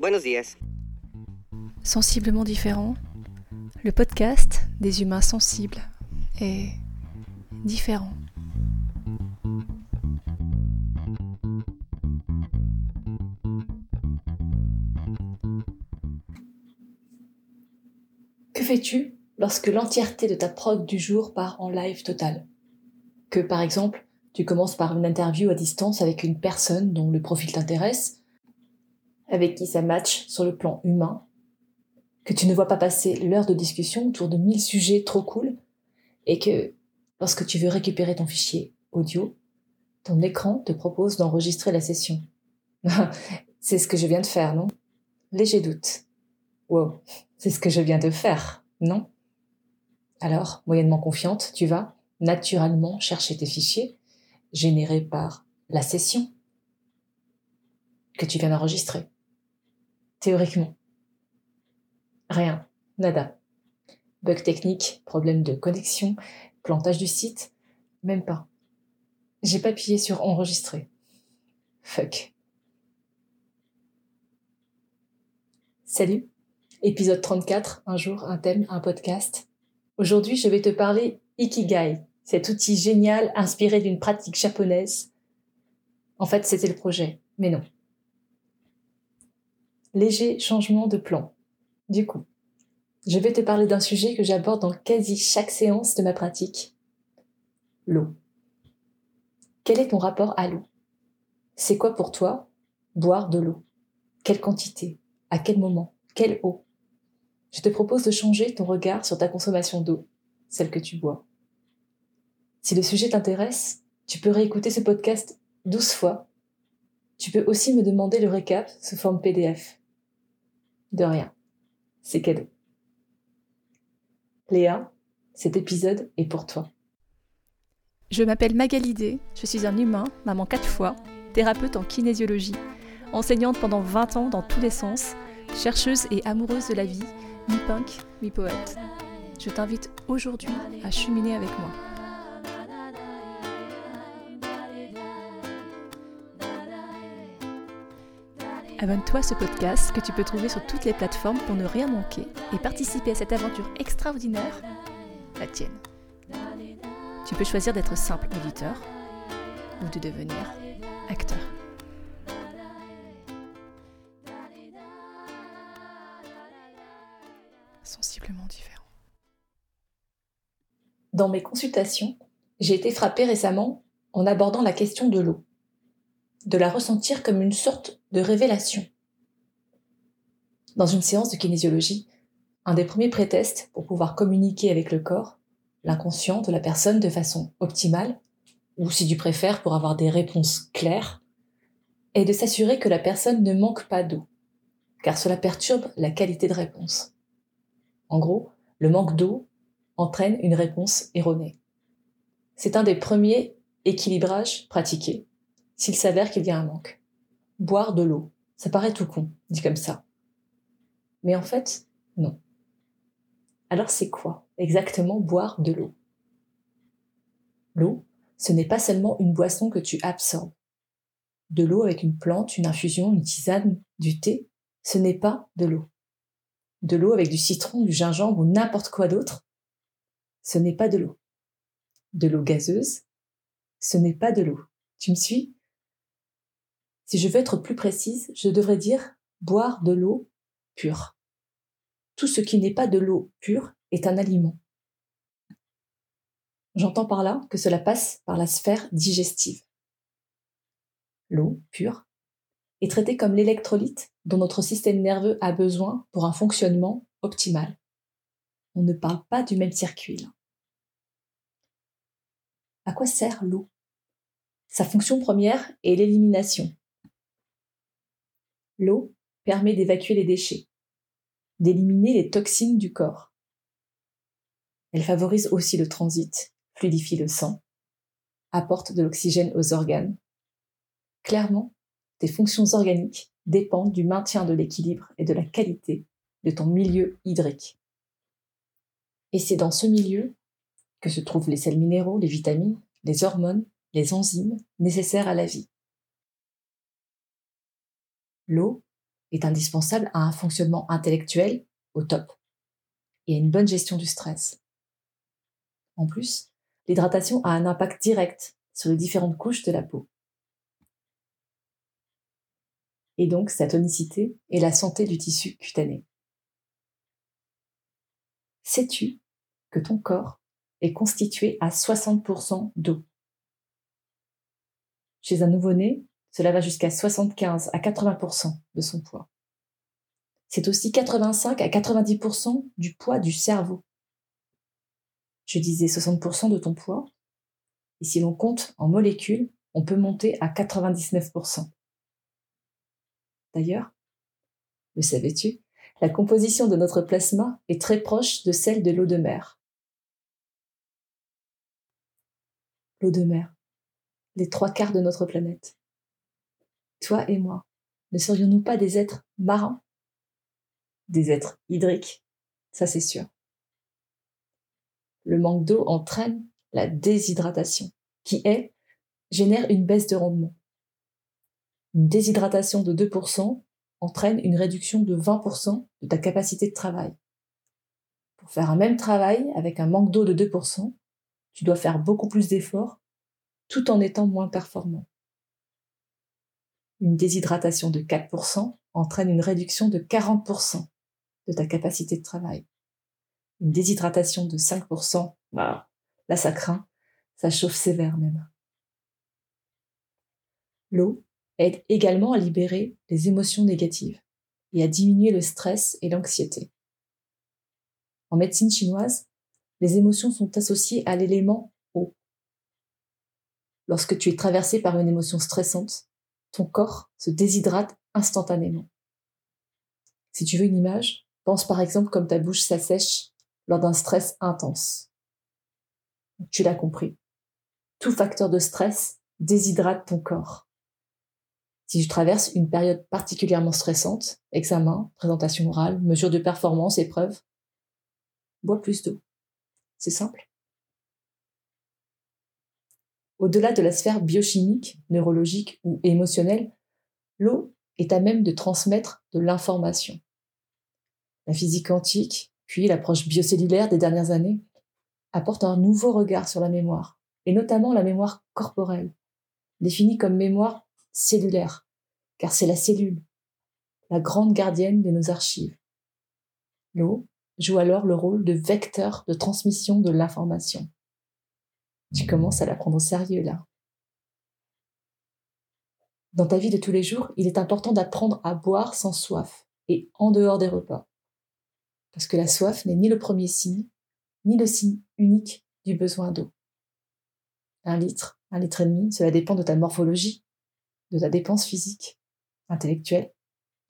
Buenos días. Sensiblement différent, le podcast des humains sensibles est différent. Que fais-tu lorsque l'entièreté de ta prog du jour part en live total? Que par exemple, tu commences par une interview à distance avec une personne dont le profil t'intéresse, avec qui ça match sur le plan humain, que tu ne vois pas passer l'heure de discussion autour de mille sujets trop cool, et que lorsque tu veux récupérer ton fichier audio, ton écran te propose d'enregistrer la session. c'est ce que je viens de faire, non? Léger doute. Wow, c'est ce que je viens de faire, non? Alors, moyennement confiante, tu vas naturellement chercher tes fichiers générés par la session que tu viens d'enregistrer. Théoriquement. Rien. Nada. Bug technique, problème de connexion, plantage du site, même pas. J'ai pas sur enregistrer. Fuck. Salut. Épisode 34, un jour, un thème, un podcast. Aujourd'hui, je vais te parler Ikigai, cet outil génial inspiré d'une pratique japonaise. En fait, c'était le projet, mais non. Léger changement de plan. Du coup, je vais te parler d'un sujet que j'aborde dans quasi chaque séance de ma pratique. L'eau. Quel est ton rapport à l'eau? C'est quoi pour toi boire de l'eau? Quelle quantité? À quel moment? Quelle eau? Je te propose de changer ton regard sur ta consommation d'eau, celle que tu bois. Si le sujet t'intéresse, tu peux réécouter ce podcast 12 fois. Tu peux aussi me demander le récap sous forme PDF. De rien. C'est cadeau. Léa, cet épisode est pour toi. Je m'appelle Magalidé, je suis un humain, maman quatre fois, thérapeute en kinésiologie, enseignante pendant 20 ans dans tous les sens, chercheuse et amoureuse de la vie mi-punk, mi-poète. Je t'invite aujourd'hui à cheminer avec moi. Abonne-toi à ce podcast que tu peux trouver sur toutes les plateformes pour ne rien manquer et participer à cette aventure extraordinaire, la tienne. Tu peux choisir d'être simple auditeur ou de devenir acteur. sensiblement différent. Dans mes consultations, j'ai été frappée récemment en abordant la question de l'eau, de la ressentir comme une sorte de révélation. Dans une séance de kinésiologie, un des premiers prétextes pour pouvoir communiquer avec le corps, l'inconscient de la personne de façon optimale, ou si tu préfères pour avoir des réponses claires, est de s'assurer que la personne ne manque pas d'eau, car cela perturbe la qualité de réponse. En gros, le manque d'eau entraîne une réponse erronée. C'est un des premiers équilibrages pratiqués, s'il s'avère qu'il y a un manque. Boire de l'eau, ça paraît tout con, dit comme ça. Mais en fait, non. Alors c'est quoi exactement boire de l'eau? L'eau, ce n'est pas seulement une boisson que tu absorbes. De l'eau avec une plante, une infusion, une tisane, du thé, ce n'est pas de l'eau de l'eau avec du citron, du gingembre ou n'importe quoi d'autre, ce n'est pas de l'eau. De l'eau gazeuse, ce n'est pas de l'eau. Tu me suis? Si je veux être plus précise, je devrais dire boire de l'eau pure. Tout ce qui n'est pas de l'eau pure est un aliment. J'entends par là que cela passe par la sphère digestive. L'eau pure est traitée comme l'électrolyte dont notre système nerveux a besoin pour un fonctionnement optimal. On ne parle pas du même circuit. À quoi sert l'eau? Sa fonction première est l'élimination. L'eau permet d'évacuer les déchets, d'éliminer les toxines du corps. Elle favorise aussi le transit, fluidifie le sang, apporte de l'oxygène aux organes. Clairement, tes fonctions organiques dépendent du maintien de l'équilibre et de la qualité de ton milieu hydrique. Et c'est dans ce milieu que se trouvent les sels minéraux, les vitamines, les hormones, les enzymes nécessaires à la vie. L'eau est indispensable à un fonctionnement intellectuel au top et à une bonne gestion du stress. En plus, l'hydratation a un impact direct sur les différentes couches de la peau. Et donc sa tonicité et la santé du tissu cutané. Sais-tu que ton corps est constitué à 60% d'eau? Chez un nouveau-né, cela va jusqu'à 75 à 80% de son poids. C'est aussi 85 à 90% du poids du cerveau. Je disais 60% de ton poids. Et si l'on compte en molécules, on peut monter à 99%. D'ailleurs, le savais-tu La composition de notre plasma est très proche de celle de l'eau de mer. L'eau de mer, les trois quarts de notre planète. Toi et moi, ne serions-nous pas des êtres marins? Des êtres hydriques Ça c'est sûr le manque d'eau entraîne la déshydratation, qui est génère une baisse de rendement. Une déshydratation de 2% entraîne une réduction de 20% de ta capacité de travail. Pour faire un même travail avec un manque d'eau de 2%, tu dois faire beaucoup plus d'efforts tout en étant moins performant. Une déshydratation de 4% entraîne une réduction de 40% de ta capacité de travail une déshydratation de 5%, bah, là ça craint, ça chauffe sévère même. L'eau aide également à libérer les émotions négatives et à diminuer le stress et l'anxiété. En médecine chinoise, les émotions sont associées à l'élément eau. Lorsque tu es traversé par une émotion stressante, ton corps se déshydrate instantanément. Si tu veux une image, pense par exemple comme ta bouche s'assèche lors d'un stress intense. Tu l'as compris. Tout facteur de stress déshydrate ton corps. Si tu traverses une période particulièrement stressante, examen, présentation orale, mesure de performance, épreuve, bois plus d'eau. C'est simple. Au-delà de la sphère biochimique, neurologique ou émotionnelle, l'eau est à même de transmettre de l'information. La physique quantique, puis l'approche biocellulaire des dernières années apporte un nouveau regard sur la mémoire, et notamment la mémoire corporelle, définie comme mémoire cellulaire, car c'est la cellule, la grande gardienne de nos archives. L'eau joue alors le rôle de vecteur de transmission de l'information. Tu commences à la prendre au sérieux là. Dans ta vie de tous les jours, il est important d'apprendre à boire sans soif et en dehors des repas parce que la soif n'est ni le premier signe, ni le signe unique du besoin d'eau. Un litre, un litre et demi, cela dépend de ta morphologie, de ta dépense physique, intellectuelle,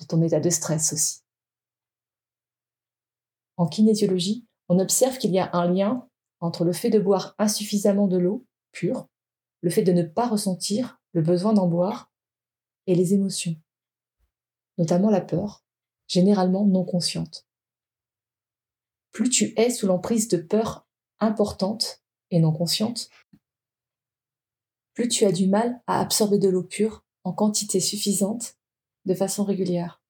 de ton état de stress aussi. En kinésiologie, on observe qu'il y a un lien entre le fait de boire insuffisamment de l'eau pure, le fait de ne pas ressentir le besoin d'en boire, et les émotions, notamment la peur, généralement non consciente plus tu es sous l'emprise de peurs importantes et non conscientes, plus tu as du mal à absorber de l'eau pure en quantité suffisante de façon régulière.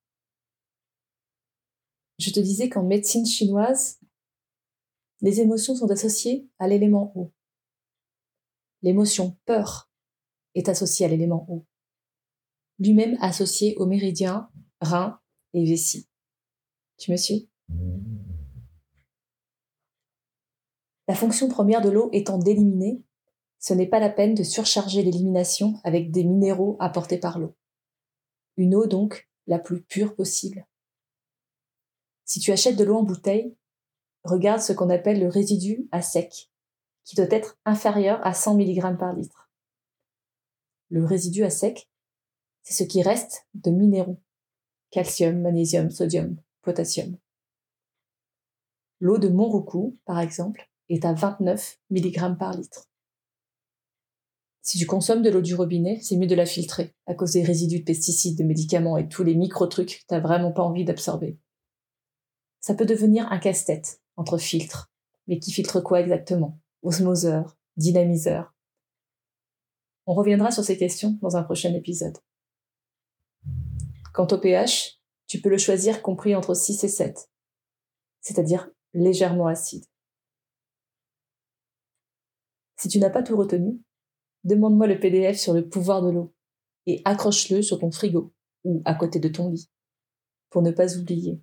Je te disais qu'en médecine chinoise, les émotions sont associées à l'élément eau. L'émotion peur est associée à l'élément eau, lui-même associé au méridien rein et vessie. Tu me suis? La fonction première de l'eau étant d'éliminer, ce n'est pas la peine de surcharger l'élimination avec des minéraux apportés par l'eau. Une eau donc la plus pure possible. Si tu achètes de l'eau en bouteille, regarde ce qu'on appelle le résidu à sec, qui doit être inférieur à 100 mg par litre. Le résidu à sec, c'est ce qui reste de minéraux. Calcium, magnésium, sodium, potassium. L'eau de Montroucou, par exemple, est à 29 mg par litre. Si tu consommes de l'eau du robinet, c'est mieux de la filtrer, à cause des résidus de pesticides, de médicaments et tous les micro-trucs que t'as vraiment pas envie d'absorber. Ça peut devenir un casse-tête entre filtres. Mais qui filtre quoi exactement? Osmoseur, dynamiseur On reviendra sur ces questions dans un prochain épisode. Quant au pH, Tu peux le choisir compris entre 6 et 7, c'est-à-dire légèrement acide. Si tu n'as pas tout retenu, demande-moi le PDF sur le pouvoir de l'eau et accroche-le sur ton frigo ou à côté de ton lit pour ne pas oublier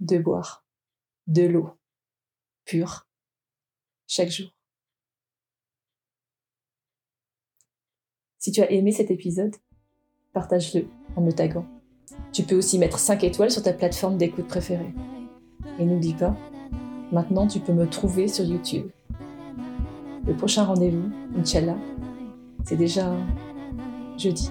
de boire de l'eau pure chaque jour. Si tu as aimé cet épisode, partage-le en me taguant. Tu peux aussi mettre 5 étoiles sur ta plateforme d'écoute préférée. Et n'oublie pas, maintenant tu peux me trouver sur YouTube. Le prochain rendez-vous, Inch'Allah, c'est déjà jeudi.